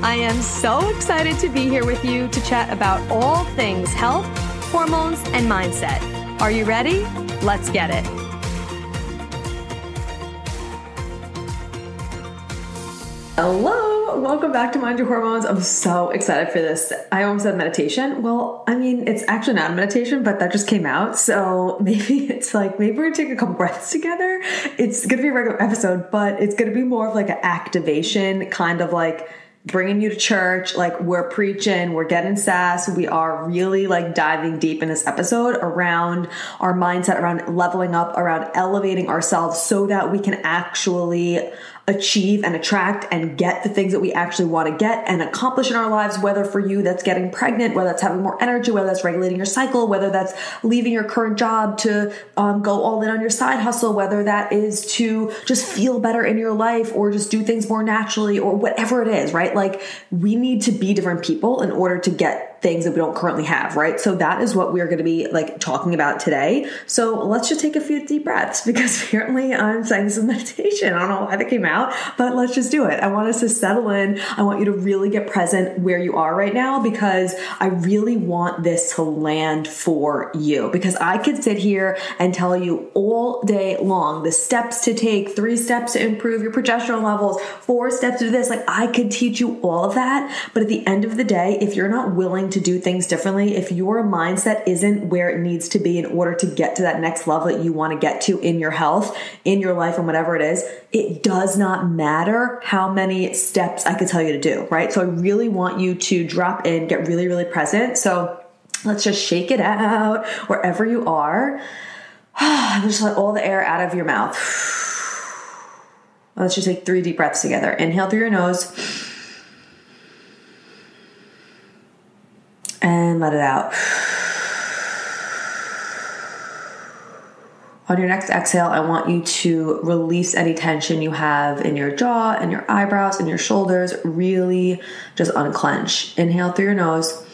I am so excited to be here with you to chat about all things health, hormones, and mindset. Are you ready? Let's get it. Hello, welcome back to Mind Your Hormones. I'm so excited for this. I almost said meditation. Well, I mean, it's actually not a meditation, but that just came out. So maybe it's like, maybe we're gonna take a couple breaths together. It's gonna be a regular episode, but it's gonna be more of like an activation, kind of like bringing you to church. Like we're preaching, we're getting sass. We are really like diving deep in this episode around our mindset, around leveling up, around elevating ourselves so that we can actually achieve and attract and get the things that we actually want to get and accomplish in our lives, whether for you that's getting pregnant, whether that's having more energy, whether that's regulating your cycle, whether that's leaving your current job to um, go all in on your side hustle, whether that is to just feel better in your life or just do things more naturally or whatever it is, right? Like we need to be different people in order to get things that we don't currently have, right? So that is what we're going to be like talking about today. So let's just take a few deep breaths because apparently I'm saying some meditation. I don't know why that came out, but let's just do it. I want us to settle in. I want you to really get present where you are right now because I really want this to land for you because I could sit here and tell you all day long the steps to take, three steps to improve your progesterone levels, four steps to this. Like I could teach you all of that. But at the end of the day, if you're not willing to do things differently, if your mindset isn't where it needs to be in order to get to that next level that you want to get to in your health, in your life, and whatever it is, it does not matter how many steps I could tell you to do, right? So I really want you to drop in, get really, really present. So let's just shake it out wherever you are. just let all the air out of your mouth. Let's just take three deep breaths together. Inhale through your nose. And let it out. On your next exhale, I want you to release any tension you have in your jaw and your eyebrows and your shoulders. Really just unclench. Inhale through your nose.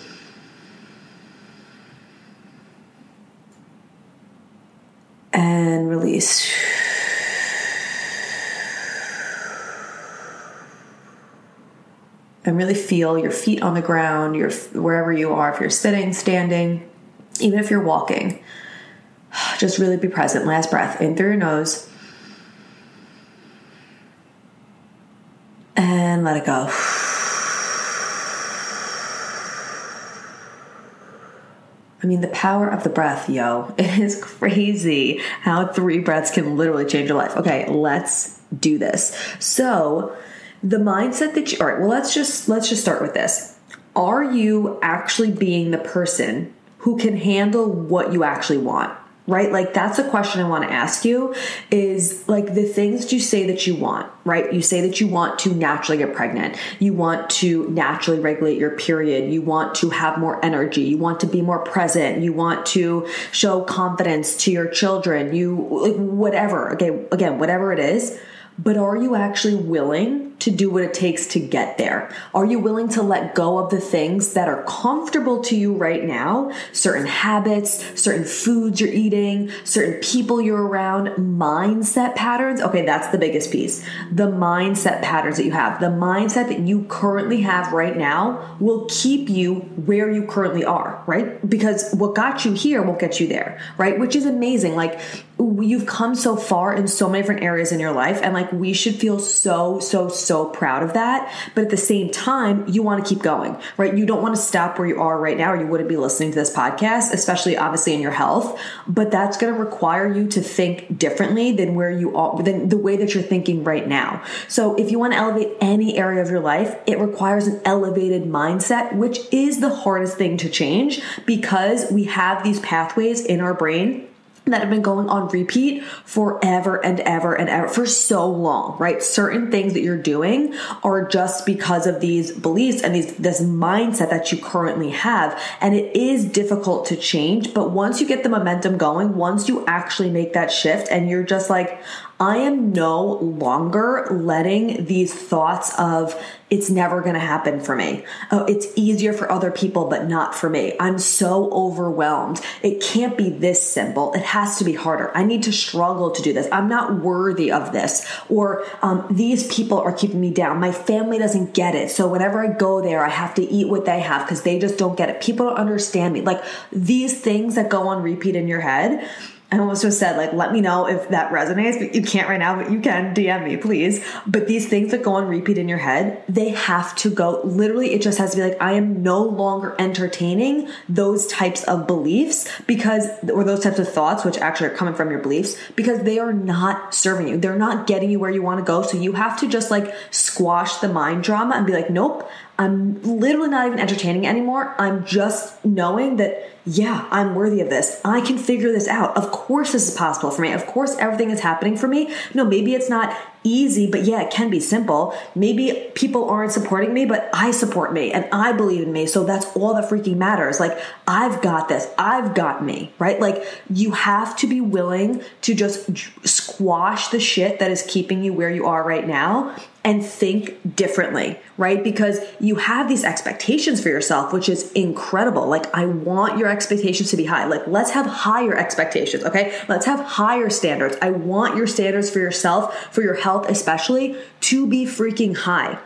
And release. And really feel your feet on the ground, your wherever you are, if you're sitting, standing, even if you're walking. Just really be present. Last breath in through your nose. And let it go. I mean, the power of the breath, yo. It is crazy how three breaths can literally change your life. Okay, let's do this. So, the mindset that you all right well let's just let's just start with this. Are you actually being the person who can handle what you actually want? Right? Like that's a question i want to ask you is like the things you say that you want right? You say that you want to naturally get pregnant. You want to naturally regulate your period. You want to have more energy. You want to be more present. You want to show confidence to your children. You like whatever okay again whatever it is. But are you actually willing to do what it takes to get there? Are you willing to let go of the things that are comfortable to you right now? Certain habits, certain foods you're eating, certain people you're around, mindset patterns. Okay, that's the biggest piece. The mindset patterns that you have, the mindset that you currently have right now will keep you where you currently are, right? Because what got you here won't get you there, right? Which is amazing. Like, you've come so far in so many different areas in your life and like we should feel so so so proud of that. But at the same time you want to keep going right? You don't want to stop where you are right now or you wouldn't be listening to this podcast especially obviously in your health. But that's going to require you to think differently than where you are than the way that you're thinking right now. So if you want to elevate any area of your life it requires an elevated mindset which is the hardest thing to change because we have these pathways in our brain that have been going on repeat forever and ever and ever for so long, right? Certain things that you're doing are just because of these beliefs and these this mindset that you currently have. And it is difficult to change, but once you get the momentum going, once you actually make that shift and you're just like, I am no longer letting these thoughts of it's never going to happen for me. Oh, it's easier for other people, but not for me. I'm so overwhelmed. It can't be this simple. It has to be harder. I need to struggle to do this. I'm not worthy of this. Or um, these people are keeping me down. My family doesn't get it. So whenever I go there, I have to eat what they have because they just don't get it. People don't understand me. Like these things that go on repeat in your head I almost just said, like, let me know if that resonates, but you can't right now, but you can DM me, please. But these things that go on repeat in your head, they have to go. Literally, it just has to be like, I am no longer entertaining those types of beliefs because, or those types of thoughts, which actually are coming from your beliefs, because they are not serving you. They're not getting you where you want to go. So you have to just like squash the mind drama and be like, nope, I'm literally not even entertaining anymore. I'm just knowing that, yeah, I'm worthy of this. I can figure this out. Of course, this is possible for me. Of course, everything is happening for me. No, maybe it's not easy, but yeah, it can be simple. Maybe people aren't supporting me, but I support me and I believe in me. So that's all that freaking matters. Like, I've got this. I've got me, right? Like, you have to be willing to just squash the shit that is keeping you where you are right now and think differently, right? Because you have these expectations for yourself, which is incredible. Like, I want your expectations to be high. Like, let's have higher expectations, okay? Let's have higher standards. I want your standards for yourself, for your health especially, to be freaking high.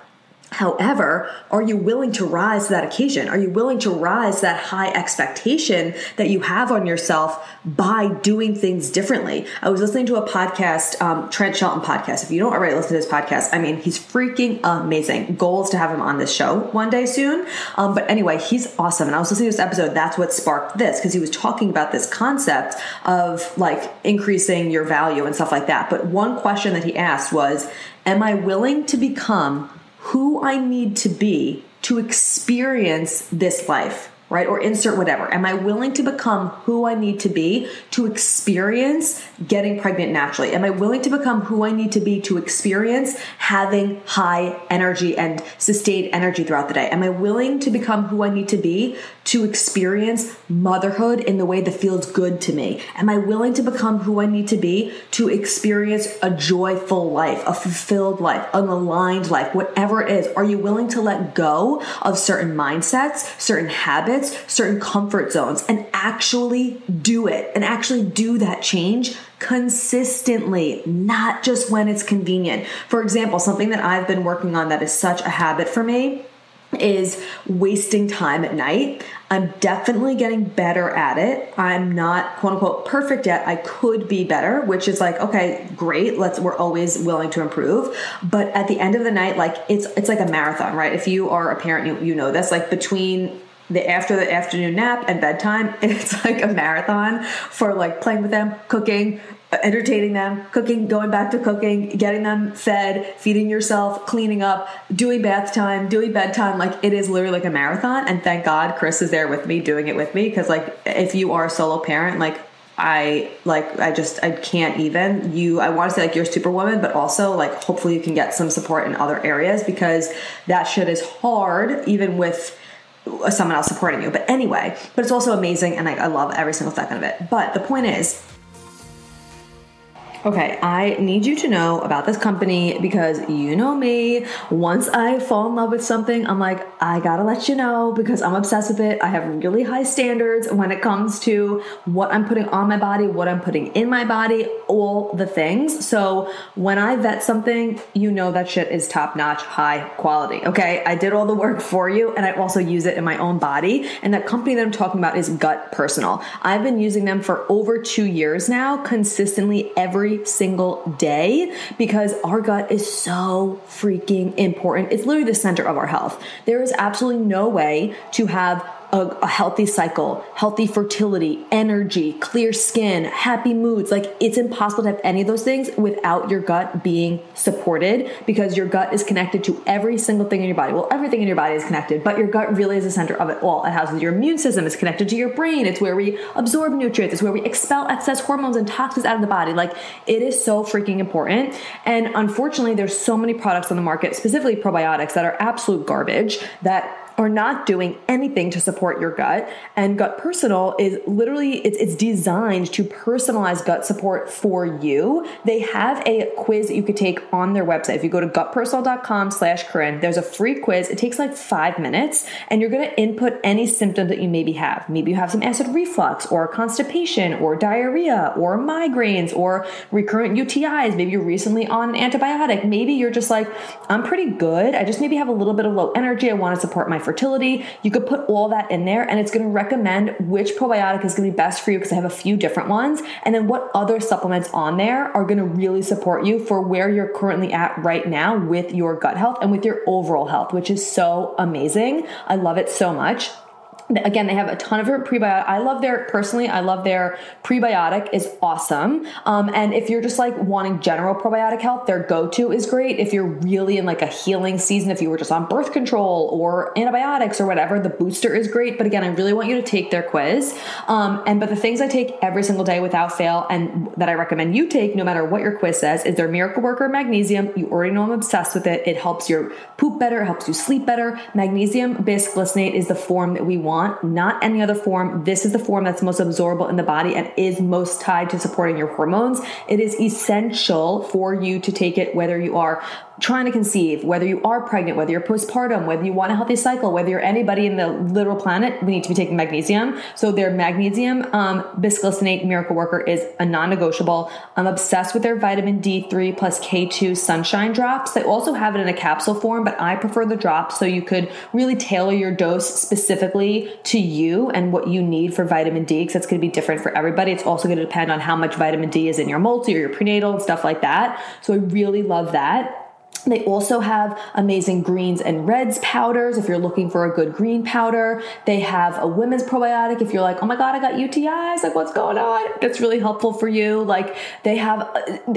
However, are you willing to rise to that occasion? Are you willing to rise that high expectation that you have on yourself by doing things differently? I was listening to a podcast, um, Trent Shelton podcast. If you don't already listen to this podcast, I mean, he's freaking amazing. Goals to have him on this show one day soon. Um, but anyway, he's awesome. And I was listening to this episode. That's what sparked this because he was talking about this concept of like increasing your value and stuff like that. But one question that he asked was, Am I willing to become who I need to be to experience this life right? Or insert whatever. Am I willing to become who I need to be to experience getting pregnant naturally? Am I willing to become who I need to be to experience having high energy and sustained energy throughout the day? Am I willing to become who I need to be to experience motherhood in the way that feels good to me? Am I willing to become who I need to be to experience a joyful life, a fulfilled life, an aligned life, whatever it is? Are you willing to let go of certain mindsets, certain habits? certain comfort zones, and actually do it and actually do that change consistently, not just when it's convenient. For example, something that I've been working on that is such a habit for me is wasting time at night. I'm definitely getting better at it. I'm not quote unquote perfect yet. I could be better, which is like, okay, great. Let's we're always willing to improve. But at the end of the night, like it's it's like a marathon, right? If you are a parent, you, you know this, like between the after the afternoon nap and bedtime it's like a marathon for like playing with them cooking entertaining them cooking going back to cooking getting them fed feeding yourself cleaning up doing bath time doing bedtime like it is literally like a marathon and thank god chris is there with me doing it with me because like if you are a solo parent like I like I just I can't even you I want to say like you're superwoman but also like hopefully you can get some support in other areas because that shit is hard even with someone else supporting you. But anyway, but it's also amazing and I, I love every single second of it. But the point is, Okay, I need you to know about this company because you know me. Once I fall in love with something, I'm like, I gotta let you know because I'm obsessed with it. I have really high standards when it comes to what I'm putting on my body, what I'm putting in my body, all the things. So when I vet something, you know that shit is top notch, high quality. Okay, I did all the work for you and I also use it in my own body. And that company that I'm talking about is Gut Personal. I've been using them for over two years now, consistently every every single day because our gut is so freaking important. It's literally the center of our health. There is absolutely no way to have a, a, healthy cycle, healthy fertility, energy, clear skin, happy moods. Like it's impossible to have any of those things without your gut being supported because your gut is connected to every single thing in your body. Well, everything in your body is connected, but your gut really is the center of it all. It houses your immune system, it's connected to your brain, it's where we absorb nutrients, it's where we expel excess hormones and toxins out of the body. Like it is so freaking important. And unfortunately, there's so many products on the market, specifically probiotics, that are absolute garbage that are not doing anything to support your gut. And Gut Personal is literally it's, it's designed to personalize gut support for you. They have a quiz that you could take on their website. If you go to gutpersonal.com slash Corinne, there's a free quiz. It takes like five minutes and you're going to input any symptom that you maybe have. Maybe you have some acid reflux or constipation or diarrhea or migraines or recurrent UTIs. Maybe you're recently on an antibiotic. Maybe you're just like, I'm pretty good. I just maybe have a little bit of low energy. I want to support my fertility. You could put all that in there and it's going to recommend which probiotic is going to be best for you because I have a few different ones. And then what other supplements on there are going to really support you for where you're currently at right now with your gut health and with your overall health, which is so amazing. I love it so much again they have a ton of prebiotic i love their personally i love their prebiotic is awesome. Um, and if you're just like wanting general probiotic health their go-to is great. If you're really in like a healing season if you were just on birth control or antibiotics or whatever the booster is great. But again i really want you to take their quiz. Um, and but the things i take every single day without fail and that i recommend you take no matter what your quiz says is their miracle worker magnesium. You already know i'm obsessed with it. It helps your poop better. It helps you sleep better. Magnesium bisglycinate is the form that we want want, not any other form. This is the form that's most absorbable in the body and is most tied to supporting your hormones. It is essential for you to take it whether you are trying to conceive, whether you are pregnant, whether you're postpartum, whether you want a healthy cycle, whether you're anybody in the literal planet, we need to be taking magnesium. So their magnesium um, bisglycinate miracle worker is a non-negotiable. I'm obsessed with their vitamin D3 plus K2 sunshine drops. They also have it in a capsule form, but I prefer the drops so you could really tailor your dose specifically to you and what you need for vitamin D because it's going to be different for everybody. It's also going to depend on how much vitamin D is in your multi or your prenatal and stuff like that. So I really love that. They also have amazing greens and reds powders if you're looking for a good green powder. They have a women's probiotic if you're like, oh my God, I got UTIs, like what's going on? That's really helpful for you. Like they have,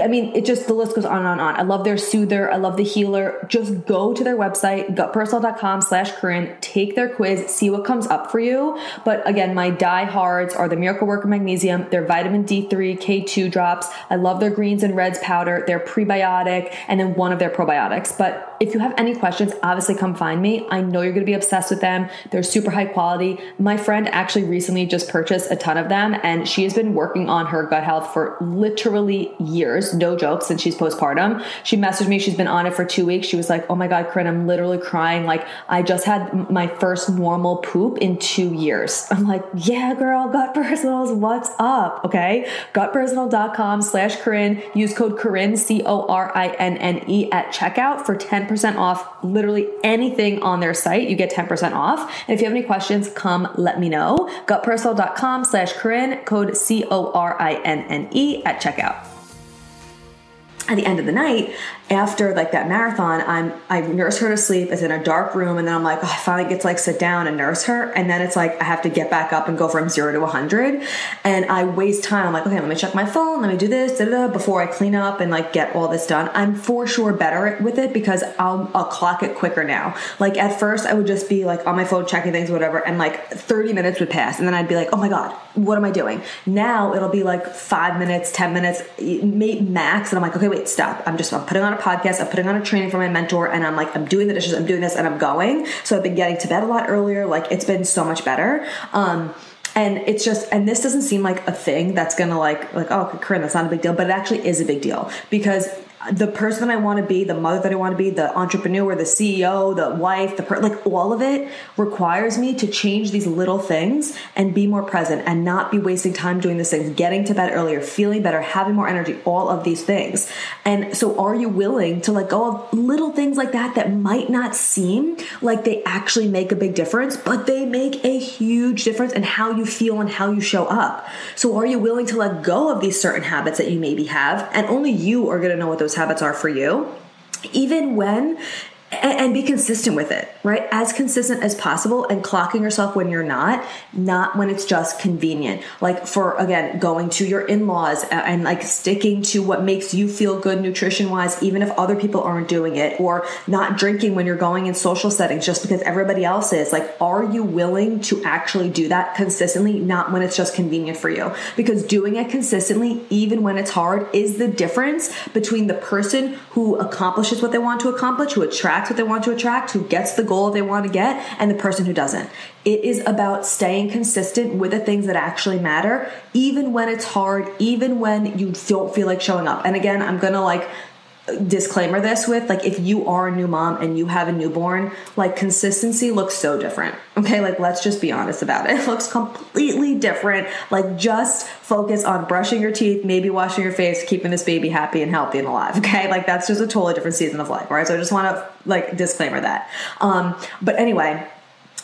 I mean, it just, the list goes on and on and on. I love their soother. I love the healer. Just go to their website, gutpersonal.com slash Corinne, take their quiz, see what comes up for you. But again, my diehards are the Miracle Worker Magnesium, their vitamin D3, K2 drops. I love their greens and reds powder, their prebiotic, and then one of their probiotics probiotics. But if you have any questions, obviously come find me. I know you're going to be obsessed with them. They're super high quality. My friend actually recently just purchased a ton of them and she has been working on her gut health for literally years, no joke, since she's postpartum. She messaged me, she's been on it for two weeks. She was like, Oh my God, Corinne, I'm literally crying. Like, I just had my first normal poop in two years. I'm like, Yeah, girl, gut personals, what's up? Okay. Gutpersonal.com slash Corinne. Use code Corinne, C O R I N N E at checkout for 10% off literally anything on their site. You get 10% off. And if you have any questions, come let me know. Gutpersonal.com slash Corinne, code C O R I N N E at checkout at the end of the night, after like that marathon, I'm I nurse her to sleep. It's in a dark room, and then I'm like, oh, I finally get to like sit down and nurse her, and then it's like I have to get back up and go from zero to hundred, and I waste time. I'm like, okay, let me check my phone, let me do this, da, da, da, before I clean up and like get all this done. I'm for sure better with it because I'll I'll clock it quicker now. Like at first, I would just be like on my phone checking things, whatever, and like 30 minutes would pass, and then I'd be like, oh my god, what am I doing? Now it'll be like five minutes, ten minutes, max, and I'm like, okay, wait, stop. I'm just I'm putting on a podcast. I'm putting on a training for my mentor, and I'm like, I'm doing the dishes. I'm doing this, and I'm going. So I've been getting to bed a lot earlier. Like it's been so much better. Um, and it's just and this doesn't seem like a thing that's gonna like like oh Corinne that's not a big deal but it actually is a big deal because the person that I want to be, the mother that I want to be, the entrepreneur, the CEO, the wife, the per- like all of it requires me to change these little things and be more present and not be wasting time doing these things, getting to bed earlier, feeling better, having more energy, all of these things. And so are you willing to let go of little things like that that might not seem like they actually make a big difference, but they make a huge difference in how you feel and how you show up. So are you willing to let go of these certain habits that you maybe have and only you are going to know what those those habits are for you, even when and, and, be consistent with it, right? As consistent as possible and clocking yourself when you're not, not when it's just convenient. Like for, again, going to your in laws and, and like sticking to what makes you feel good nutrition wise, even if other people aren't doing it, or not drinking when you're going in social settings just because everybody else is. Like, are you willing to actually do that consistently, not when it's just convenient for you? Because doing it consistently, even when it's hard, is the difference between the person who accomplishes what they want to accomplish, who attracts what they want to attract, who gets the goal they want to get, and the person who doesn't. It is about staying consistent with the things that actually matter, even when it's hard, even when you don't feel like showing up. And again, I'm gonna like disclaimer this with like if you are a new mom and you have a newborn like consistency looks so different okay? Like let's just be honest about it. It looks completely different. Like just focus on brushing your teeth maybe washing your face keeping this baby happy and healthy and alive okay? Like that's just a totally different season of life right? So i just want to like disclaimer that. Um but anyway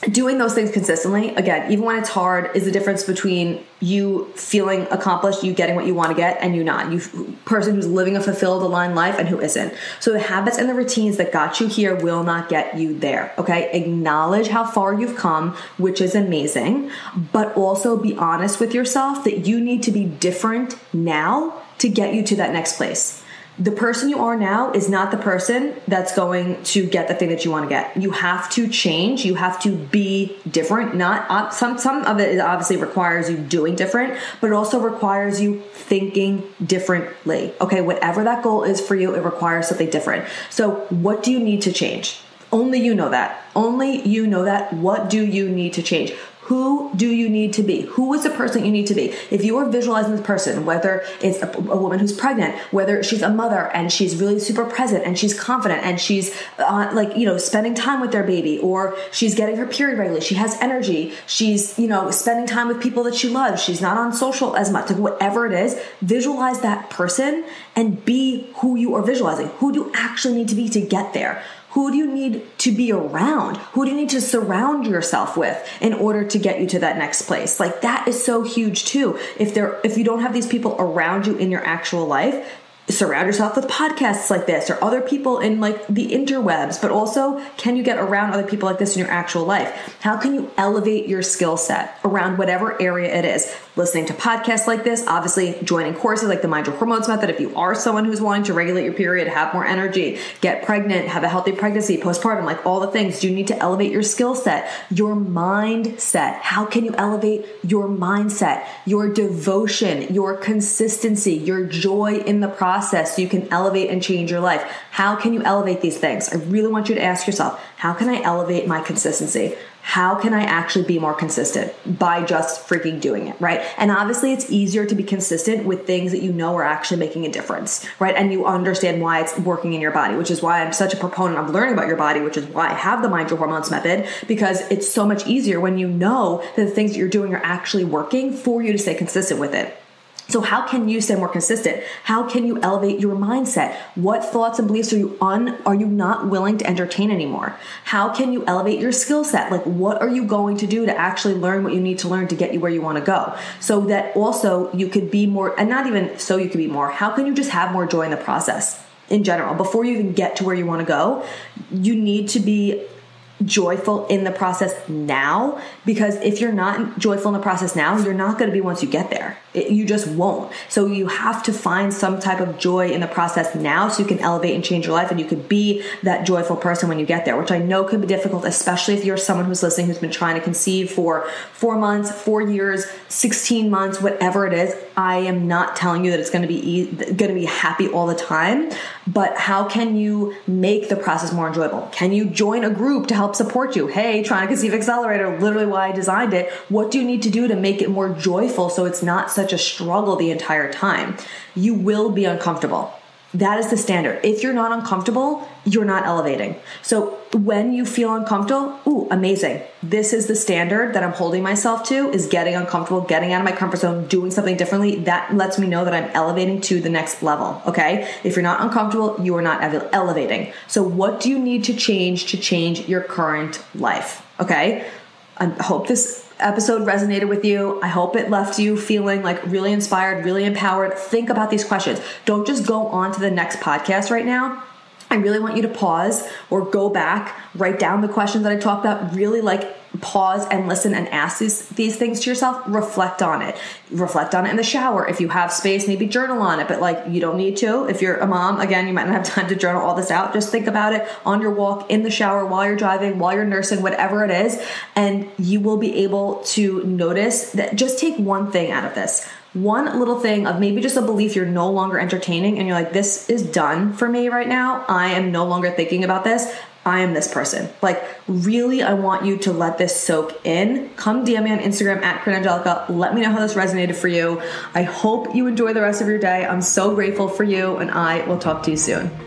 doing those things consistently again even when it's hard is the difference between you feeling accomplished you getting what you want to get and you not. You person who's living a fulfilled aligned life and who isn't. So the habits and the routines that got you here will not get you there okay? Acknowledge how far you've come which is amazing but also be honest with yourself that you need to be different now to get you to that next place the person you are now is not the person that's going to get the thing that you want to get. You have to change. You have to be different. Not uh, some some of it obviously requires you doing different, but it also requires you thinking differently. Okay, whatever that goal is for you, it requires something different. So, what do you need to change? Only you know that. Only you know that. What do you need to change? Who do you need to be? Who is the person you need to be? If you are visualizing this person, whether it's a, a woman who's pregnant, whether she's a mother and she's really super present and she's confident and she's uh, like, you know, spending time with their baby or she's getting her period regularly, she has energy, she's, you know, spending time with people that she loves, she's not on social as much, like whatever it is, visualize that person and be who you are visualizing. Who do you actually need to be to get there? Who do you need to be around? Who do you need to surround yourself with in order to get you to that next place? Like that is so huge too. If there if you don't have these people around you in your actual life, surround yourself with podcasts like this or other people in like the interwebs but also can you get around other people like this in your actual life how can you elevate your skill set around whatever area it is listening to podcasts like this obviously joining courses like the mind your hormones method if you are someone who's wanting to regulate your period have more energy get pregnant have a healthy pregnancy postpartum like all the things you need to elevate your skill set your mindset how can you elevate your mindset your devotion your consistency your joy in the process so you can elevate and change your life. How can you elevate these things? I really want you to ask yourself, how can I elevate my consistency? How can I actually be more consistent by just freaking doing it, right? And obviously, it's easier to be consistent with things that you know are actually making a difference, right? And you understand why it's working in your body, which is why I'm such a proponent of learning about your body, which is why I have the Mind Your Hormones method, because it's so much easier when you know that the things that you're doing are actually working for you to stay consistent with it. So how can you stay more consistent? How can you elevate your mindset? What thoughts and beliefs are you on are you not willing to entertain anymore? How can you elevate your skill set? Like what are you going to do to actually learn what you need to learn to get you where you want to go? So that also you could be more and not even so you could be more. How can you just have more joy in the process? In general, before you even get to where you want to go, you need to be joyful in the process now because if you're not joyful in the process now you're not going to be once you get there. It, you just won't. So you have to find some type of joy in the process now so you can elevate and change your life and you could be that joyful person when you get there which i know can be difficult especially if you're someone who's listening who's been trying to conceive for four months four years 16 months whatever it is. I am not telling you that it's going to be e- going to be happy all the time but how can you make the process more enjoyable can you join a group to help support you. Hey, trying to conceive accelerator, literally why I designed it. What do you need to do to make it more joyful so it's not such a struggle the entire time? You will be uncomfortable. That is the standard. If you're not uncomfortable, you're not elevating. So when you feel uncomfortable, ooh, amazing. This is the standard that I'm holding myself to is getting uncomfortable, getting out of my comfort zone, doing something differently. That lets me know that I'm elevating to the next level. Okay. If you're not uncomfortable, you are not elevating. So what do you need to change to change your current life? Okay. I hope this episode resonated with you. I hope it left you feeling like really inspired, really empowered. Think about these questions. Don't just go on to the next podcast right now I really want you to pause or go back, write down the questions that I talked about, really like pause and listen and ask these, these things to yourself, reflect on it. Reflect on it in the shower. If you have space, maybe journal on it, but like you don't need to. If you're a mom, again, you might not have time to journal all this out. Just think about it on your walk, in the shower, while you're driving, while you're nursing, whatever it is, and you will be able to notice that just take one thing out of this one little thing of maybe just a belief you're no longer entertaining and you're like, this is done for me right now. I am no longer thinking about this. I am this person. Like, really, I want you to let this soak in. Come DM me on Instagram at Angelica. Let me know how this resonated for you. I hope you enjoy the rest of your day. I'm so grateful for you, and I will talk to you soon.